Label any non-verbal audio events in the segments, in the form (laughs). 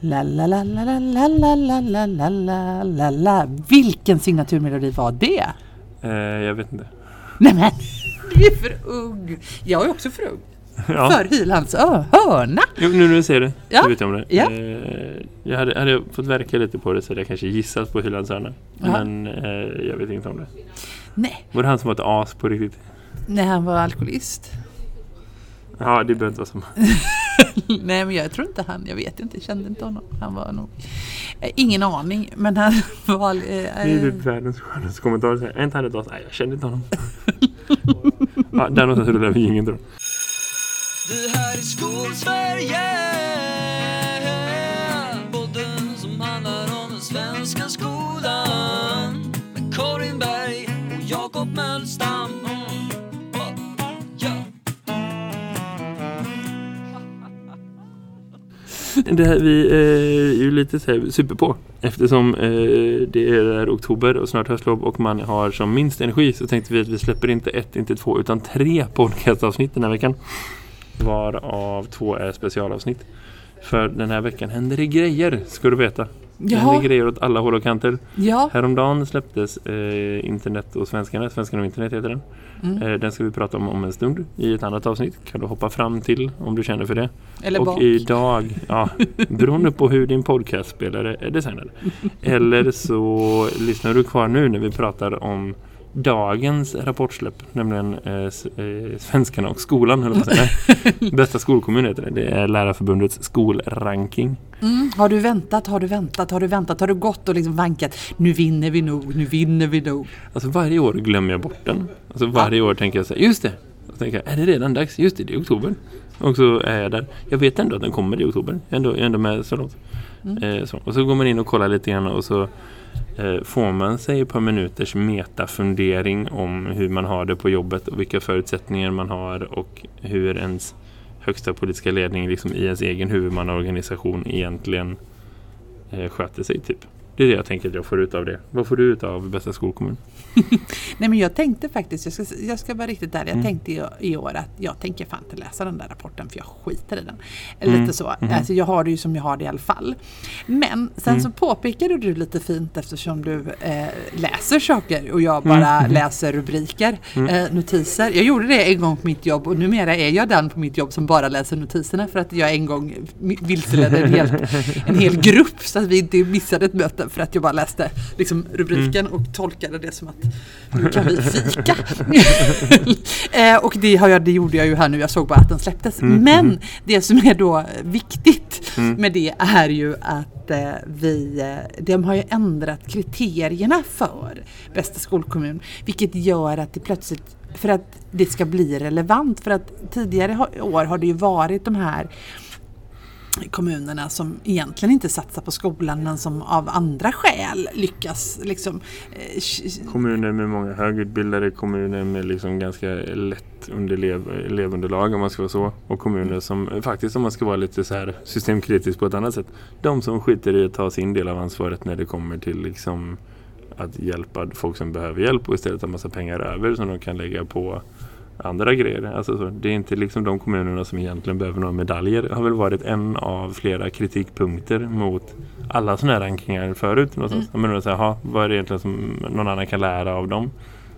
La la la la la la la la la la la la la Vilken signaturmelodi var det? Eh, jag vet inte. Nej men, du är för ung. Jag är också för ung. Ja. För Hylands hörna. Jo, nu när du säger det Ja, så vet jag om det. ja. Eh, jag hade, hade jag fått verka lite på det så hade jag kanske gissat på Hylands hörna. Ja. Men eh, jag vet inte om det. Nej, Var det han som var ett as på riktigt? när han var alkoholist. Ja, det behöver inte vara som... (laughs) Nej men jag tror inte han, jag vet inte, jag kände inte honom. Han var nog... Eh, ingen aning, men han (laughs) var... Eh, Det är typ världens skönaste kommentar. Så här, Är inte han ett as? Nej, jag kände inte honom. ja, där någonstans rullar vi ingen tror. Det här är Skolsverige Det här, vi eh, är ju lite så här super på eftersom eh, det är oktober och snart höstlov och man har som minst energi så tänkte vi att vi släpper inte ett, inte två utan tre podcastavsnitt den här veckan. Varav två är specialavsnitt. För den här veckan händer det grejer, ska du veta. Det händer grejer åt alla håll och kanter. ja. Häromdagen släpptes eh, Internet och svenskarna, Svenskarna och internet heter den. Mm. Eh, den ska vi prata om om en stund i ett annat avsnitt. Kan du hoppa fram till om du känner för det. Eller och bak. idag, ja, beroende på hur din podcastspelare är designad. (laughs) Eller så lyssnar du kvar nu när vi pratar om dagens rapportsläpp, nämligen eh, eh, Svenskarna och skolan. höll jag på att. (laughs) Bästa skolkommun heter det. Det är Lärarförbundets skolranking. Mm. Har du väntat, har du väntat, har du väntat, har du gått och liksom vankat. Nu vinner vi nog, nu vinner vi nog. Alltså varje år glömmer jag bort den. Alltså varje år tänker jag så här, just det. Och tänker jag, är det redan dags? Just det, det är oktober. Och så är jag där. Jag vet ändå att den kommer i oktober. Jag är ändå, jag är ändå med så långt. Eh, så. Och så går man in och kollar lite grann och så Eh, får man sig ett par minuters metafundering om hur man har det på jobbet och vilka förutsättningar man har och hur ens högsta politiska ledning liksom i ens egen huvudmannaorganisation egentligen eh, sköter sig typ. Det är det jag tänker att jag får ut av det. Vad får du ut av bästa skolkommun? (laughs) Nej men jag tänkte faktiskt, jag ska, jag ska vara riktigt ärlig, jag Mm. tänkte i, i år att jag tänker fan inte läsa den där rapporten för jag skiter i den. Mm. Lite så. Mhm. Alltså jag har det ju som jag har det i alla fall. Men sen Mm. så påpekade du lite fint eftersom du eh, läser saker och jag bara Mm. läser rubriker, Mm. eh, notiser. Jag gjorde det en gång på mitt jobb och numera är jag den på mitt jobb som bara läser notiserna för att jag en gång vilseledde en en hel grupp så att vi inte missade ett möte för att jag bara läste liksom, rubriken och tolkade det som att nu kan vi fika. (laughs) eh, och det, har jag, det gjorde jag ju här nu, jag såg bara att den släpptes. Mm, Men mm. det som är då viktigt Mm. med det är ju att eh, vi, eh, de har ju ändrat kriterierna för bästa skolkommun. Vilket gör att det plötsligt, för att det ska bli relevant, för att tidigare år har det ju varit de här kommunerna som egentligen inte satsar på skolan men som av andra skäl lyckas liksom eh, Kommuner med många högutbildade, kommuner med liksom ganska lätt underlev, elevunderlag om man ska vara så. Och kommuner som faktiskt om man ska vara lite så här systemkritisk på ett annat sätt. De som skiter i att ta sin del av ansvaret när det kommer till liksom att hjälpa folk som behöver hjälp och istället ha massa pengar över som de kan lägga på andra grejer. Alltså så, det är inte liksom de kommunerna som egentligen behöver några medaljer. Det har väl varit en av flera kritikpunkter mot alla sådana här rankingar förut. Någonstans. Mm. Men då säger, "Ha, vad är det egentligen som någon annan kan lära av dem?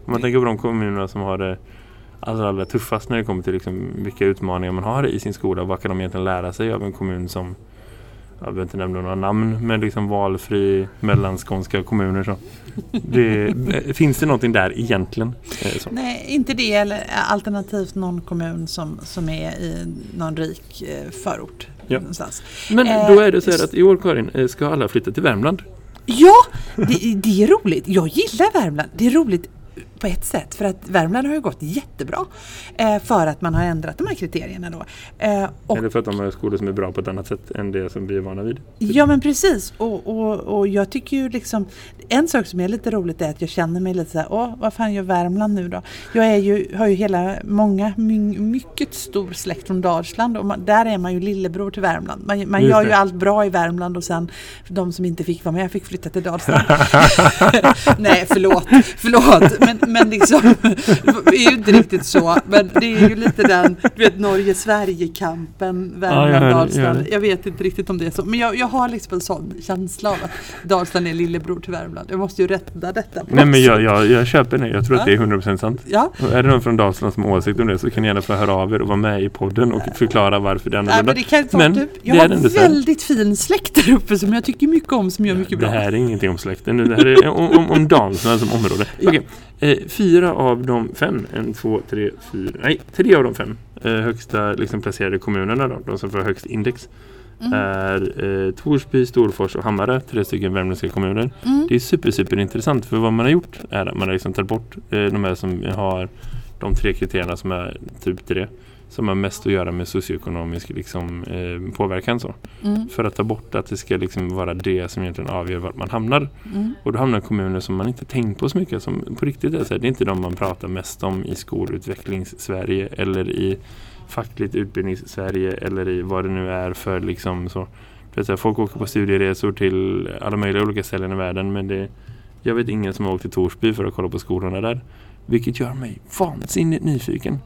Om man tänker på de kommunerna som har det allra, allra tuffast när det kommer till liksom vilka utmaningar man har i sin skola. Vad kan de egentligen lära sig av en kommun som jag behöver inte nämna några namn, men liksom valfri mellanskånska kommuner. Så. Det, finns det någonting där egentligen? Eh, Så. Nej, inte det eller alternativt någon kommun som, som är i någon rik eh, förort. Ja. Någonstans. Men Eh, då är det så här att i år Karin, ska alla flytta till Värmland? Ja, det, det är roligt. Jag gillar Värmland. Det är roligt på ett sätt för att Värmland har ju gått jättebra eh, för att man har ändrat de här kriterierna då. Eh, och Eller för att de har skolor som är bra på ett annat sätt än det som vi är vana vid? Ja men precis och, och, och jag tycker ju liksom En sak som är lite roligt är att jag känner mig lite så här, åh vad fan gör Värmland nu då? Jag är ju, har ju hela, många, my, mycket stor släkt från Dalsland och man, där är man ju lillebror till Värmland. Man, man gör ju allt bra i Värmland och sen de som inte fick vara med fick flytta till Dalsland. (laughs) (laughs) Nej förlåt, förlåt. Men men liksom, det är ju inte riktigt så. Men det är ju lite den, du vet Norge-Sverige-kampen, Ja, det, jag Värmland-Dalsland. det. jag vet inte riktigt om det är så. Men jag, jag har liksom en sån känsla av att Dalsland är lillebror till Värmland. Jag måste ju rätta detta. Nej men jag, jag, jag köper det. Jag tror att Ja. det är 100% sant. Ja, Och är det någon från Dalsland som har åsikt om det så kan ni gärna få höra av er och vara med i podden och förklara varför det är Nej, annorlunda. men det kan Men typ. det Jag är har här. väldigt fin släkt där uppe som jag tycker mycket om, som gör mycket Det bra. här är ingenting om släkten. Det här är om, om, om Dalsland som område. Ja. Okej. Eh, fyra av de fem, en, två, tre, fyra, nej, tre av de fem eh, högsta liksom, placerade kommunerna då, de som får högst index Mm. är eh, Torsby, Storfors och Hammarö, tre stycken värmländska kommuner. Mm. Det är super, super intressant för vad man har gjort är att man har liksom tagit bort eh, de här som har de tre kriterierna som är typ tre som har mest att göra med socioekonomisk liksom, eh, påverkan. Så. Mm. För att ta bort att det ska liksom vara det som egentligen avgör vart man hamnar. Mm. Och då hamnar kommuner som man inte tänkt på så mycket som på riktigt är så här, det är inte de man pratar mest om i skolutvecklings-Sverige eller i fackligt utbildnings-Sverige eller i vad det nu är för liksom så. Du vet, så här, folk åker på studieresor till alla möjliga olika ställen i världen men det, jag vet ingen som har åkt till Torsby för att kolla på skolorna där. Vilket gör mig vansinnigt nyfiken.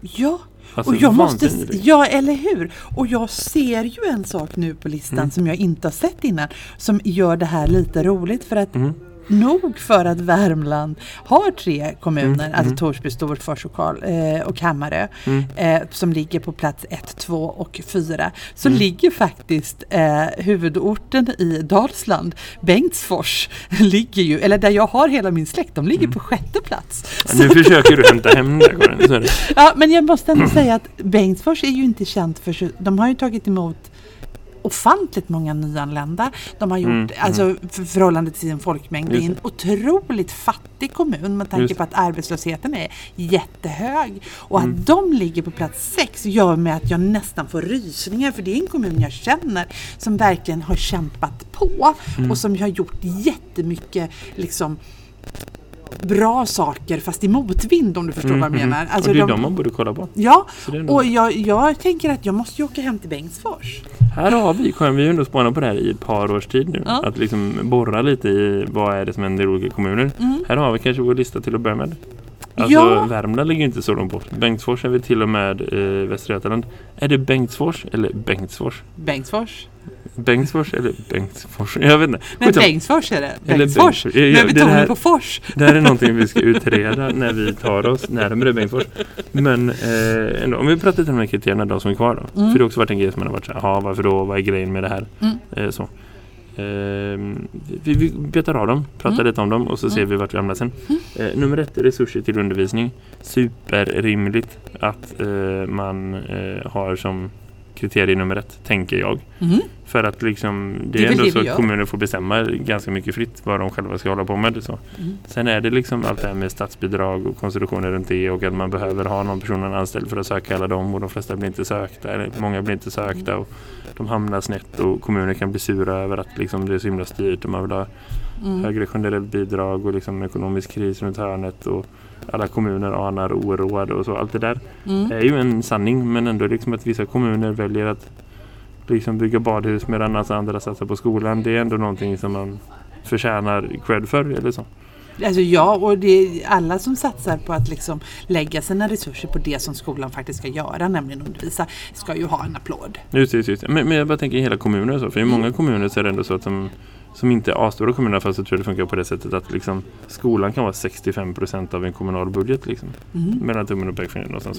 Ja, Alltså, och jag måste, ja eller hur? Och jag ser ju en sak nu på listan Mm. som jag inte har sett innan som gör det här lite roligt för att Mm. Nog för att Värmland har tre kommuner, Mm, alltså mm. Torsby, Storfors och, Karl, eh, och Hammarö Mm. eh, som ligger på plats 1, 2 och 4 så Mm. ligger faktiskt eh, huvudorten i Dalsland, Bengtsfors, (laughs) ligger ju, eller där jag har hela min släkt, de ligger Mm. på sjätte plats. Ja, Nu försöker du hämta hem det Karin. (laughs) Ja, men jag måste ändå säga att Bengtsfors är ju inte känt för de har ju tagit emot ofantligt många nyanlända. De har gjort, Mm, alltså för förhållande till sin folkmängd, det är en otroligt fattig kommun med tanke på att arbetslösheten är jättehög. Och Mm. att de ligger på plats sex gör mig att jag nästan får rysningar för det är en kommun jag känner som verkligen har kämpat på Mm. och som har gjort jättemycket liksom bra saker fast i motvind om du förstår vad jag Mm, menar. mm. Alltså och det är de- de man borde kolla på. Ja, och jag, jag tänker att jag måste ju åka hem till Bengtsfors. Här har vi, vi har ändå spanat på det här i ett par års tid nu. Ja. Att liksom borra lite i vad är det som händer i olika kommuner. Mm. Här har vi kanske vår lista till att börja med. Alltså Ja. Värmland ligger inte så långt bort. Bengtsfors är vi till och med eh, Västra Götaland. Är det Bengtsfors eller Bengtsfors? Bengtsfors? Bengtsfors eller Bengtsfors? (laughs) Jag vet inte. Skitsamma. Bengtsfors är det. Eller Bengtsfors. Bengtsfors. Ja, ja, Med betoning på fors. Det här är någonting vi ska utreda när vi tar oss närmare Bengtsfors. Men eh, ändå, om vi pratar lite om de här kriterierna, de som är kvar då. Mm. För det har också varit en grej som man har varit så här, "Jaha, varför då? Vad är grejen med det här? Mm. Eh, så. Ehm, vi, vi betar av dem, pratar Mm. lite om dem och så ser Mm. vi vart vi hamnar sen. Eh, nummer ett, resurser till undervisning. Superrimligt att eh, man eh, har som kriterie nummer ett, tänker jag. Mm. För att liksom, det, Det är ändå så att kommuner får bestämma ganska mycket fritt vad de själva ska hålla på med. Så. Mm. Sen är det liksom allt det här med statsbidrag och konstruktioner runt det och att man behöver ha någon person anställd för att söka alla dem och de flesta blir inte sökta, eller många blir inte sökta och de hamnar snett och kommuner kan bli sura över att liksom det är så himla styrt och man vill ha Mm. högre generellt bidrag och liksom ekonomisk kris runt hörnet och alla kommuner anar oroade och så. Allt det där Mm. är ju en sanning men ändå liksom att vissa kommuner väljer att liksom bygga badhus medan alltså andra satsar på skolan. Det är ändå någonting som man förtjänar cred för eller så. Alltså ja, och det är alla som satsar på att liksom lägga sina resurser på det som skolan faktiskt ska göra, nämligen undervisa, ska ju ha en applåd. Just, just, det. Men, men jag bara tänker i hela kommuner och så. För i många kommuner så är det ändå så att de som inte är A-stora kommuner fast jag tror det funkar på det sättet att liksom, skolan kan vara 65% av en kommunal budget. Liksom, Mm. mellan tummen och pekfingret någonstans.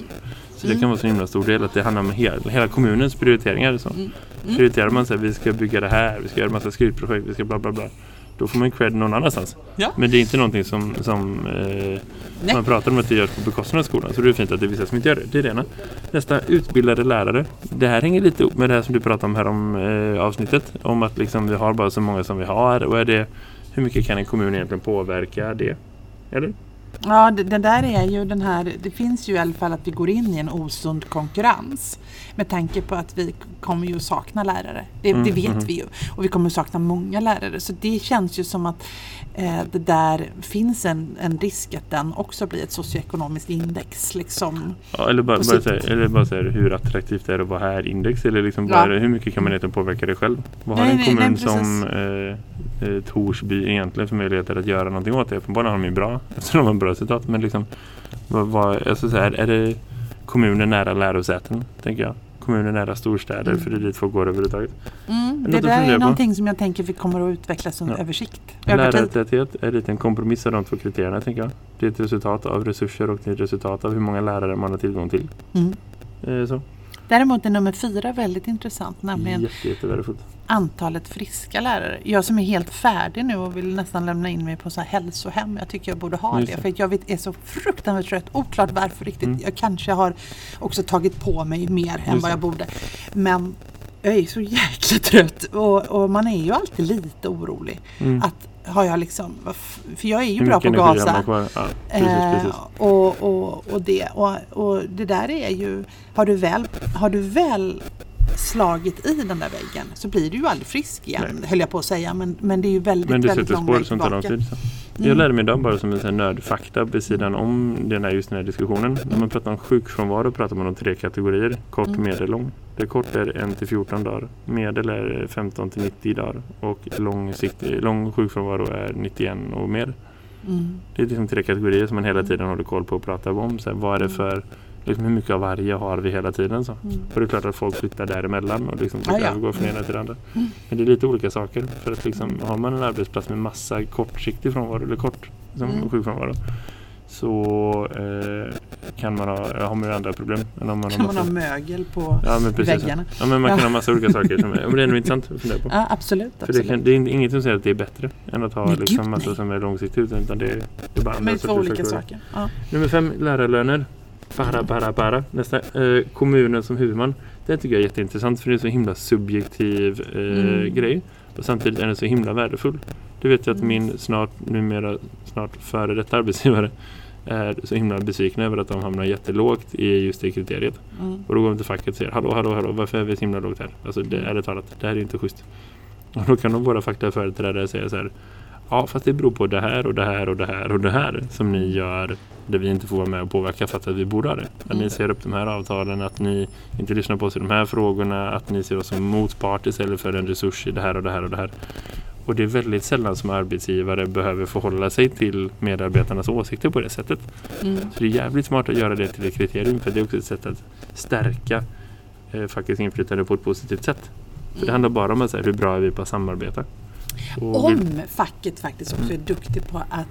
Så det Mm. kan vara så himla stor del att det handlar om hela, hela kommunens prioriteringar. Så. Mm. Mm. Prioriterar man så här, vi ska bygga det här, vi ska göra massa skrytprojekt, vi ska bla bla bla. Då får man cred någon annanstans. Ja. Men det är inte någonting som, som eh, man pratar om att det görs på bekostnad av skolan. Så det är fint att det är vissa som inte gör det. Det är det ena. Nästa, utbildade lärare. Det här hänger lite ihop med det här som du pratade om här om eh, avsnittet. Om att liksom vi har bara så många som vi har. Och är det, hur mycket kan en kommun egentligen påverka det? Eller? Ja, det, det där är ju den här, det finns ju i alla fall att vi går in i en osund konkurrens. Med tanke på att vi kommer ju sakna lärare. Det, Mm, det vet mhm. vi ju. Och vi kommer sakna många lärare. Så det känns ju som att eh, det där finns en, en risk att den också blir ett socioekonomiskt index. Liksom. Ja, eller bara, bara, säga, eller bara säga hur attraktivt är det att vara här index? Eller liksom Ja. hur mycket kan man egentligen påverka det själv? Vad har Nej, en kommun nej, som eh, eh, Torsby egentligen för möjligheter att göra någonting åt det? Uppenbarligen har de ju bra eftersom de har bra citat. Men liksom, vad, vad, alltså så här, är det kommuner nära lärosäten, tänker jag. Kommuner nära storstäder, Mm. för det är dit folk går överhuvudtaget. Mm, det där är på. någonting som jag tänker vi kommer att utvecklas under Ja. över sikt. Över tid. Lärartäthet är lite en kompromiss av de två kriterierna, tänker jag. Det är ett resultat av resurser och det är ett resultat av hur många lärare man har tillgång till. Mm. Eh, så. Däremot är nummer fyra väldigt intressant, nämligen Jätte, jättevärdefullt. antalet friska lärare. Jag som är helt färdig nu och vill nästan lämna in mig på så här hälsohem. Jag tycker jag borde ha Just det. För jag vet, är så fruktansvärt trött. Oklart varför riktigt. Mm. Jag kanske har också tagit på mig mer än vad jag borde. Men jag är så jäkla trött och, och man är ju alltid lite orolig. Mm. Att har jag liksom, för jag är ju bra på att gasa. Ja, precis, Eh, precis. och, och, och, det, och, och det där är ju, har du väl, har du väl slagit i den där väggen så blir du ju aldrig frisk igen, höll jag på att säga. Men, men det är ju väldigt, Men det väldigt sätter lång spår väg som tar lång tillbaka. tid. Så. Mm. Jag lärde mig idag bara som en nördfakta vid sidan om den här, just den här diskussionen. När man pratar om sjukfrånvaro pratar man om tre kategorier. Kort, Mm. medel, lång. Det kort är 1 till 14 dagar. Medel är 15 till 90 dagar. Och lång, sikt, lång sjukfrånvaro är 91 och mer. Mm. Det är liksom tre kategorier som man hela tiden håller koll på och pratar om. Så här, vad är det för, liksom, hur mycket av varje har vi hela tiden? Så. Mm. Och det är klart att folk flyttar däremellan och liksom Ja, ja. övergår från ena till det andra. Mm. Men det är lite olika saker. För att liksom, har man en arbetsplats med massa kortsiktig frånvaro eller kort liksom, Mm. sjukfrånvaro så eh, kan man ha, har man ju andra problem. Än om man Kan har man massa, ha mögel på ja, men precis. väggarna? Ja, men man kan ha massa olika saker. Som, ja, men det är nog intressant att fundera på. Ja, absolut. För det, absolut. kan, det är inget som säger att det är bättre än att ha Nej, liksom, gud, massa nej. som är långsiktigt. Utan det, är- det är bara Men två olika faktorer. saker. Ja. Nummer fem, lärarlöner. Para. Nästa. Eh, kommunen som huvudman. Det tycker jag är jätteintressant för det är en så himla subjektiv eh, Mm. grej. Och samtidigt är den så himla värdefull. Du vet ju att Mm. min snart, numera snart före detta arbetsgivare är så himla besvikna över att de hamnar jättelågt i just det kriteriet. Mm. Och då går de till facket och säger Hallå, hallå, hallå, varför är vi så himla lågt här? Alltså det är det talat, det här är inte schysst. Och då kan de våra fackföreträdare säga så här Ja, fast det beror på det här och det här och det här och det här som ni gör där vi inte får vara med och påverka för att vi borde ha det. Att Mm. ni ser upp de här avtalen, att ni inte lyssnar på oss i de här frågorna, att ni ser oss som motpart istället för en resurs i det här och det här och det här. Och det är väldigt sällan som arbetsgivare behöver förhålla sig till medarbetarnas åsikter på det sättet. Mm. Så det är jävligt smart att göra det till ett kriterium för det är också ett sätt att stärka eh, fackets inflytande på ett positivt sätt. För det handlar bara om att säga hur bra är vi på att samarbeta. Och Om facket faktiskt också är duktig på att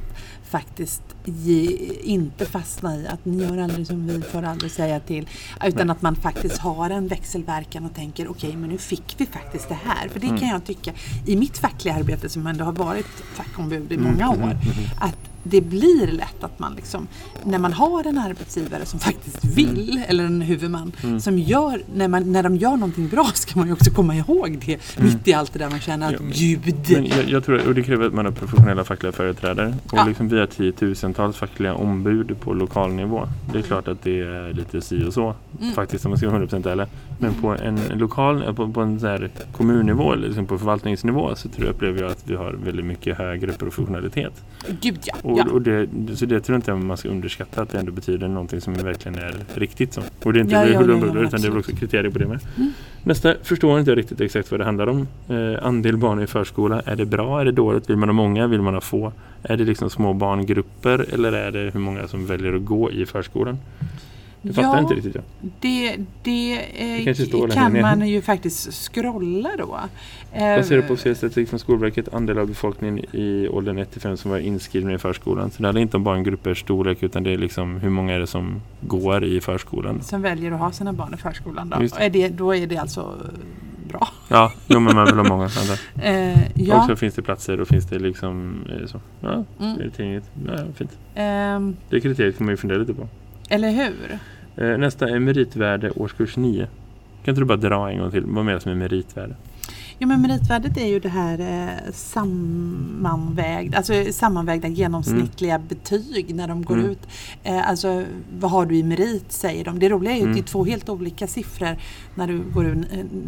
faktiskt ge, inte fastna i att ni gör aldrig som vi får aldrig säga till. Utan Nej. att man faktiskt har en växelverkan och tänker okej men nu fick vi faktiskt det här. För det Mm. kan jag tycka i mitt fackliga arbete som ändå har varit fackombud i Mm, många mm, år. mm. Att det blir lätt att man liksom, när man har en arbetsgivare som faktiskt vill, eller en huvudman, Mm. som gör, när, man, när de gör någonting bra ska man ju också komma ihåg det mitt i allt det där man känner att Ja, men- gud. Men jag, jag tror och det kräver att man har professionella fackliga företrädare. Och Ja. liksom vi har tiotusentals fackliga ombud på lokal nivå. Det är klart att det är lite si och så. Mm. Faktiskt om man ska vara 100% ärlig. Men på en lokal, på, på en så här kommunnivå, liksom på förvaltningsnivå så tror jag, upplever jag att vi har väldigt mycket högre professionalitet. Gud ja. Och, ja. och det, så det tror jag inte man ska underskatta att det ändå betyder någonting som verkligen är riktigt så. Och det är inte Ja, ja, huller ja, ja, utan det är väl också kriterier på det med. Mm. Nästa förstår inte jag riktigt exakt vad det handlar om. Eh, andel barn i förskola, är det bra? Är det dåligt? Vill man ha många? Vill man ha få? Är det liksom små barngrupper eller är det hur många som väljer att gå i förskolan? Det fattar jag inte riktigt. Ja. Det, det, eh, Det kan man ju faktiskt scrolla då. Baserat på officiell statistik från Skolverket andel av befolkningen i åldern 1 till 5 som var inskrivna i förskolan. Så det handlar inte om barngruppers storlek utan det är liksom hur många är det som går i förskolan. som väljer att ha sina barn i förskolan. Då, är det, då är det alltså eh, bra. Ja, jo, men man vill ha många andra. (laughs) Eh, ja. Och så finns det platser och finns det liksom eh, så. Ja, Mm. det är tinget. Ja, fint. Ehm, Det kriteriet kan man ju fundera lite på. eller hur? Eh, nästa är meritvärde årskurs 9. Kan inte du bara dra en gång till? Vad menas med meritvärde? Jo men meritvärdet är ju det här eh, sammanvägda, alltså sammanvägda genomsnittliga betyg när de går Mm. ut. Eh, alltså vad har du i merit säger de. Det roliga är ju att Mm. det är två helt olika siffror när du går ur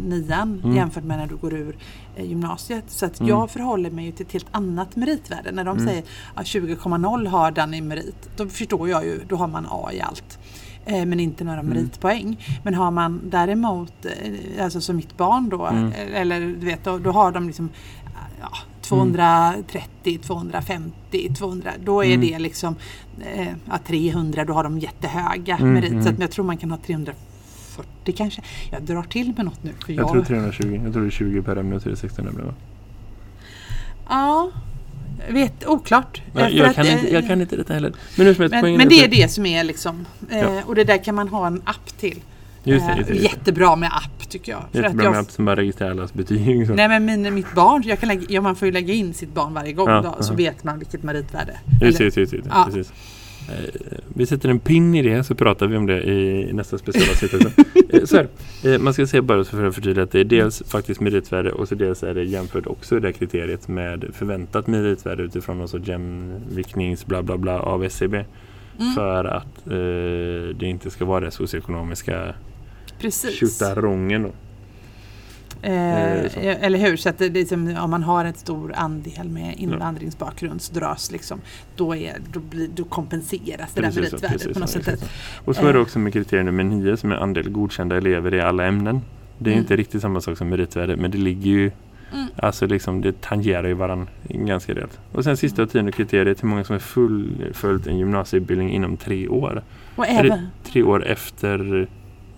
nian Mm. jämfört med när du går ur eh, gymnasiet. Så att Mm. jag förhåller mig ju till ett helt annat meritvärde. När de Mm. säger att 20,0 har den i merit, då förstår jag ju, då har man A i allt. Eh, Men inte några Mm. meritpoäng. Men har man däremot, eh, alltså som mitt barn då, Mm. eh, eller du vet, då, då har de liksom ja, 230, 250, 200. Då är Mm. det liksom eh, ja, 300, då har de jättehöga Mm, merit. mm. Så att, men jag tror man kan ha 340 kanske. Jag drar till med något nu. För jag, Jag tror 320. Jag tror det är 20 per ämne och så är det 16 ämnen va? Ja, vet, oklart. För jag, att, kan inte, eh, jag kan inte detta heller. Men hur som Men, men det är det som är liksom, eh, Ja. och det där kan man ha en app till. Just det, Eh, just det, just det. Jättebra med app tycker jag. För att Jättebra jag med app som bara registrerar allas betyg. Så. Nej men min, mitt barn, jag kan lägga, ja, man får ju lägga in sitt barn varje gång Ja, då, så ja. vet man vilket meritvärde. Just Eller- just just det, Ja. precis. Eh, Vi sätter en pin i det så pratar vi om det i nästa specialavsnitt också. (laughs) Eh, så här, eh, man ska säga bara för att förtydliga att det är dels faktiskt meritvärde och så dels är det jämfört också det kriteriet med förväntat meritvärde utifrån någon sorts jämviktnings bla bla bla av SCB. Mm, För att eh, det inte ska vara det socioekonomiska precis. tjottarongen. Eh, så. eller hur? Så att det, det är som, om man har en stor andel med invandringsbakgrund så dras liksom, då, är, då, blir, då kompenseras det där Precis så, meritvärdet på något så, sätt. Och så är det Eh. också med kriterium nummer nio som är andel godkända elever i alla ämnen. Det är Mm. inte riktigt samma sak som meritvärde men det ligger ju Mm. Alltså liksom det tangerar ju varandra ganska rejält. Och sen sista och tionde kriteriet hur många som har fullföljt en gymnasieutbildning inom tre år. Och Är även, Tre år efter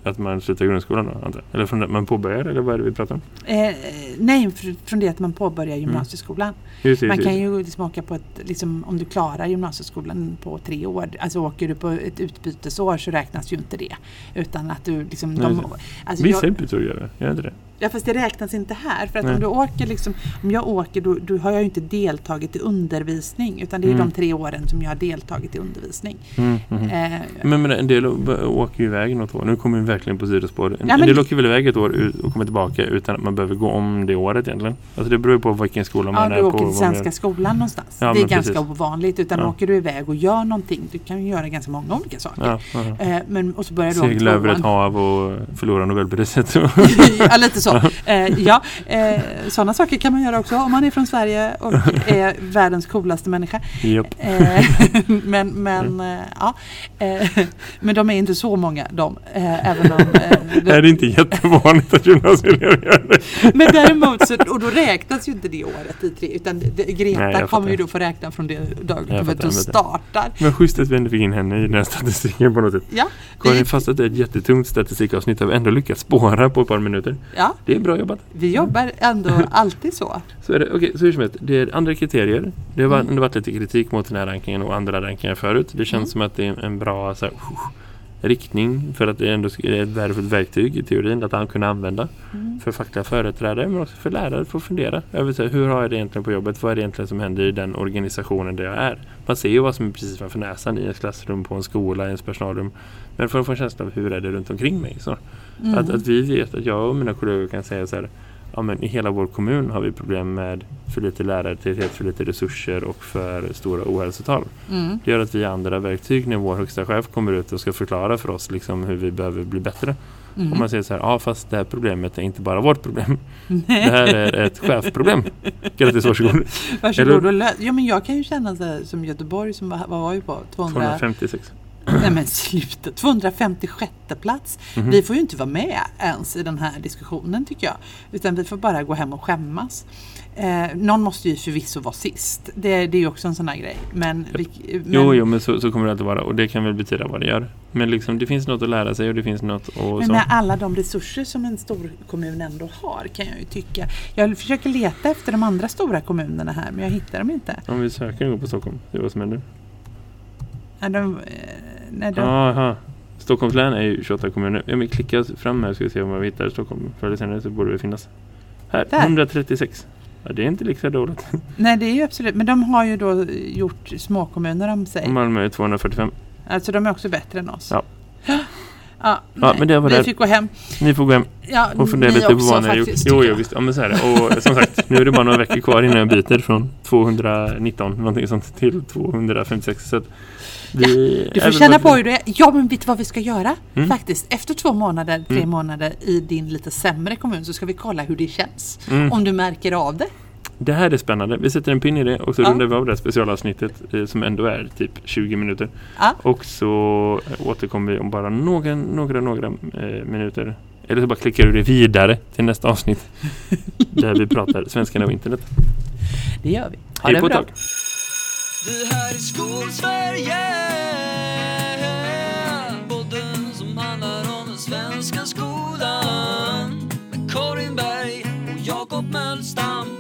att man slutar grundskolan då antar. Eller från det man påbörjar eller vad är det vi pratar om? eh, nej, fr- från det att man påbörjar gymnasieskolan. Just det, Man just kan ju liksom åka på ett, liksom, om du klarar gymnasieskolan på tre år, alltså åker du på ett utbytesår så räknas ju inte det. Utan att du liksom, de, alltså Vissa jag, utbytesår gör det, gör inte det? Ja fast det räknas inte här. För att Nej. om du åker liksom, om jag åker då, då har jag ju inte deltagit i undervisning utan det är Mm. de tre åren som jag har deltagit i undervisning. Mm, mm. Eh, Men, men en del åker ju iväg något år. Nu kommer vi verkligen på sidospår. En, Ja, en del åker väl iväg ett år och kommer tillbaka utan att man behöver gå om det året egentligen. Alltså det beror ju på vilken skola Ja, man du är på. åker till vad man svenska skolan någonstans. Ja, det är ganska precis. ovanligt. Utan Ja. åker du iväg och gör någonting, du kan ju göra ganska många olika saker. Ja, ja. Eh, men, och så börjar du Segla över ett hav och förlora Nobelpriset. (laughs) ja, lite så. (laughs) Eh, ja, eh, sådana saker kan man göra också om man är från Sverige och är (laughs) världens coolaste människa. Japp. Eh, (laughs) men, men, Mm. eh, ja, eh, men de är inte så många de. Eh, även om, Det är inte jättevanligt att gymnasieelever gör det. men däremot så, och då räknas ju inte det året i tre utan det, Greta Nej, kommer ju då få räkna från det dagen fattar, du jag startar. Men schysst att vi ändå fick in henne i den här statistiken på något sätt. Ja, Karin, fast att det är ett jättetungt statistikavsnitt har vi ändå lyckats spåra på ett par minuter. ja, Det är bra jobbat. vi jobbar ändå (laughs) alltid så. Så är det, okej, så hur som helst, det är andra kriterier. Det har varit- Mm. varit lite kritik mot den här rankingen och andra rankningar förut. Det känns Mm. som att det är en bra så här, riktning för att det ändå är ett värdefullt verktyg i teorin att han kunna använda Mm. för fackliga företrädare men också för lärare att få fundera över hur har jag det egentligen på jobbet? Vad är det egentligen som händer i den organisationen där jag är? Man ser ju vad som är precis framför näsan i ett klassrum, på en skola, i ens personalrum. Men för att få en känsla av hur är det runt omkring mig? Så. Mm. Att, att vi vet att jag och mina kollegor kan säga så här Ja, men I hela vår kommun har vi problem med för lite lärartäthet, för lite resurser och för stora ohälsotal. Mm. Det gör att vi har andra verktyg när vår högsta chef kommer ut och ska förklara för oss liksom, hur vi behöver bli bättre. Mm. Och man säger så här, ja fast det här problemet är inte bara vårt problem. (laughs) Det här är ett chefproblem. Grattis, varsågod. Varsågod Eller- och ja, men jag kan ju känna så här, som Göteborg som var, vad var vi på? 200, 256. Nej men sluta, 256 plats. Mhm. Vi får ju inte vara med ens i den här diskussionen tycker jag. Utan vi får bara gå hem och skämmas. Eh, någon måste ju förvisso vara sist. Det, det är ju också en sån här grej. Men, vi, men Jo, jo, men så, så kommer det alltid vara. Och det kan väl betyda vad det gör. Men liksom, det finns något att lära sig och det finns något att... Men med alla de resurser som en stor kommun ändå har kan jag ju tycka. Jag försöker leta efter de andra stora kommunerna här men jag hittar dem inte. Om vi söker en gång på Stockholm, det är vad som händer. De, eh, nej, de, Aha. Stockholms län är ju 28 kommuner. Ja, men klicka fram här ska vi se om vi hittar Stockholm. Förr eller senare så borde det finnas. Här, Där. 136. Ja, det är inte lika dåligt. (laughs) nej det är ju absolut, men de har ju då gjort småkommuner om sig. Malmö är 245. Alltså de är också bättre än oss. Ja. Ja, nej, men det var vi det. fick gå hem. Ni får gå hem Ja, och fundera lite på vad ni har gjort. Jo, jo, visst. Ja, men så är det. Och som sagt, nu är det bara några veckor kvar innan jag byter från 219 någonting sånt till 256. Så att vi Du är får känna på hur det är. Ja men vet du vad vi ska göra? Mm. Faktiskt efter två månader, tre Mm. månader i din lite sämre kommun så ska vi kolla hur det känns. Mm. Om du märker av det. Det här är spännande. Vi sätter en pin i det och så Ja. rundar vi av det här specialavsnittet eh, som ändå är typ 20 minuter. Ja. Och så eh, återkommer vi om bara några, några, några eh, minuter. Eller så bara klickar du det vidare till nästa avsnitt. (laughs) där vi pratar svenskarna och internet. Det gör vi. Ha Hej det på ett bra. tag. Det här är Skolsverige. Podden som handlar om den svenska skolan. Med Karin Berg och Jakob Mölstam.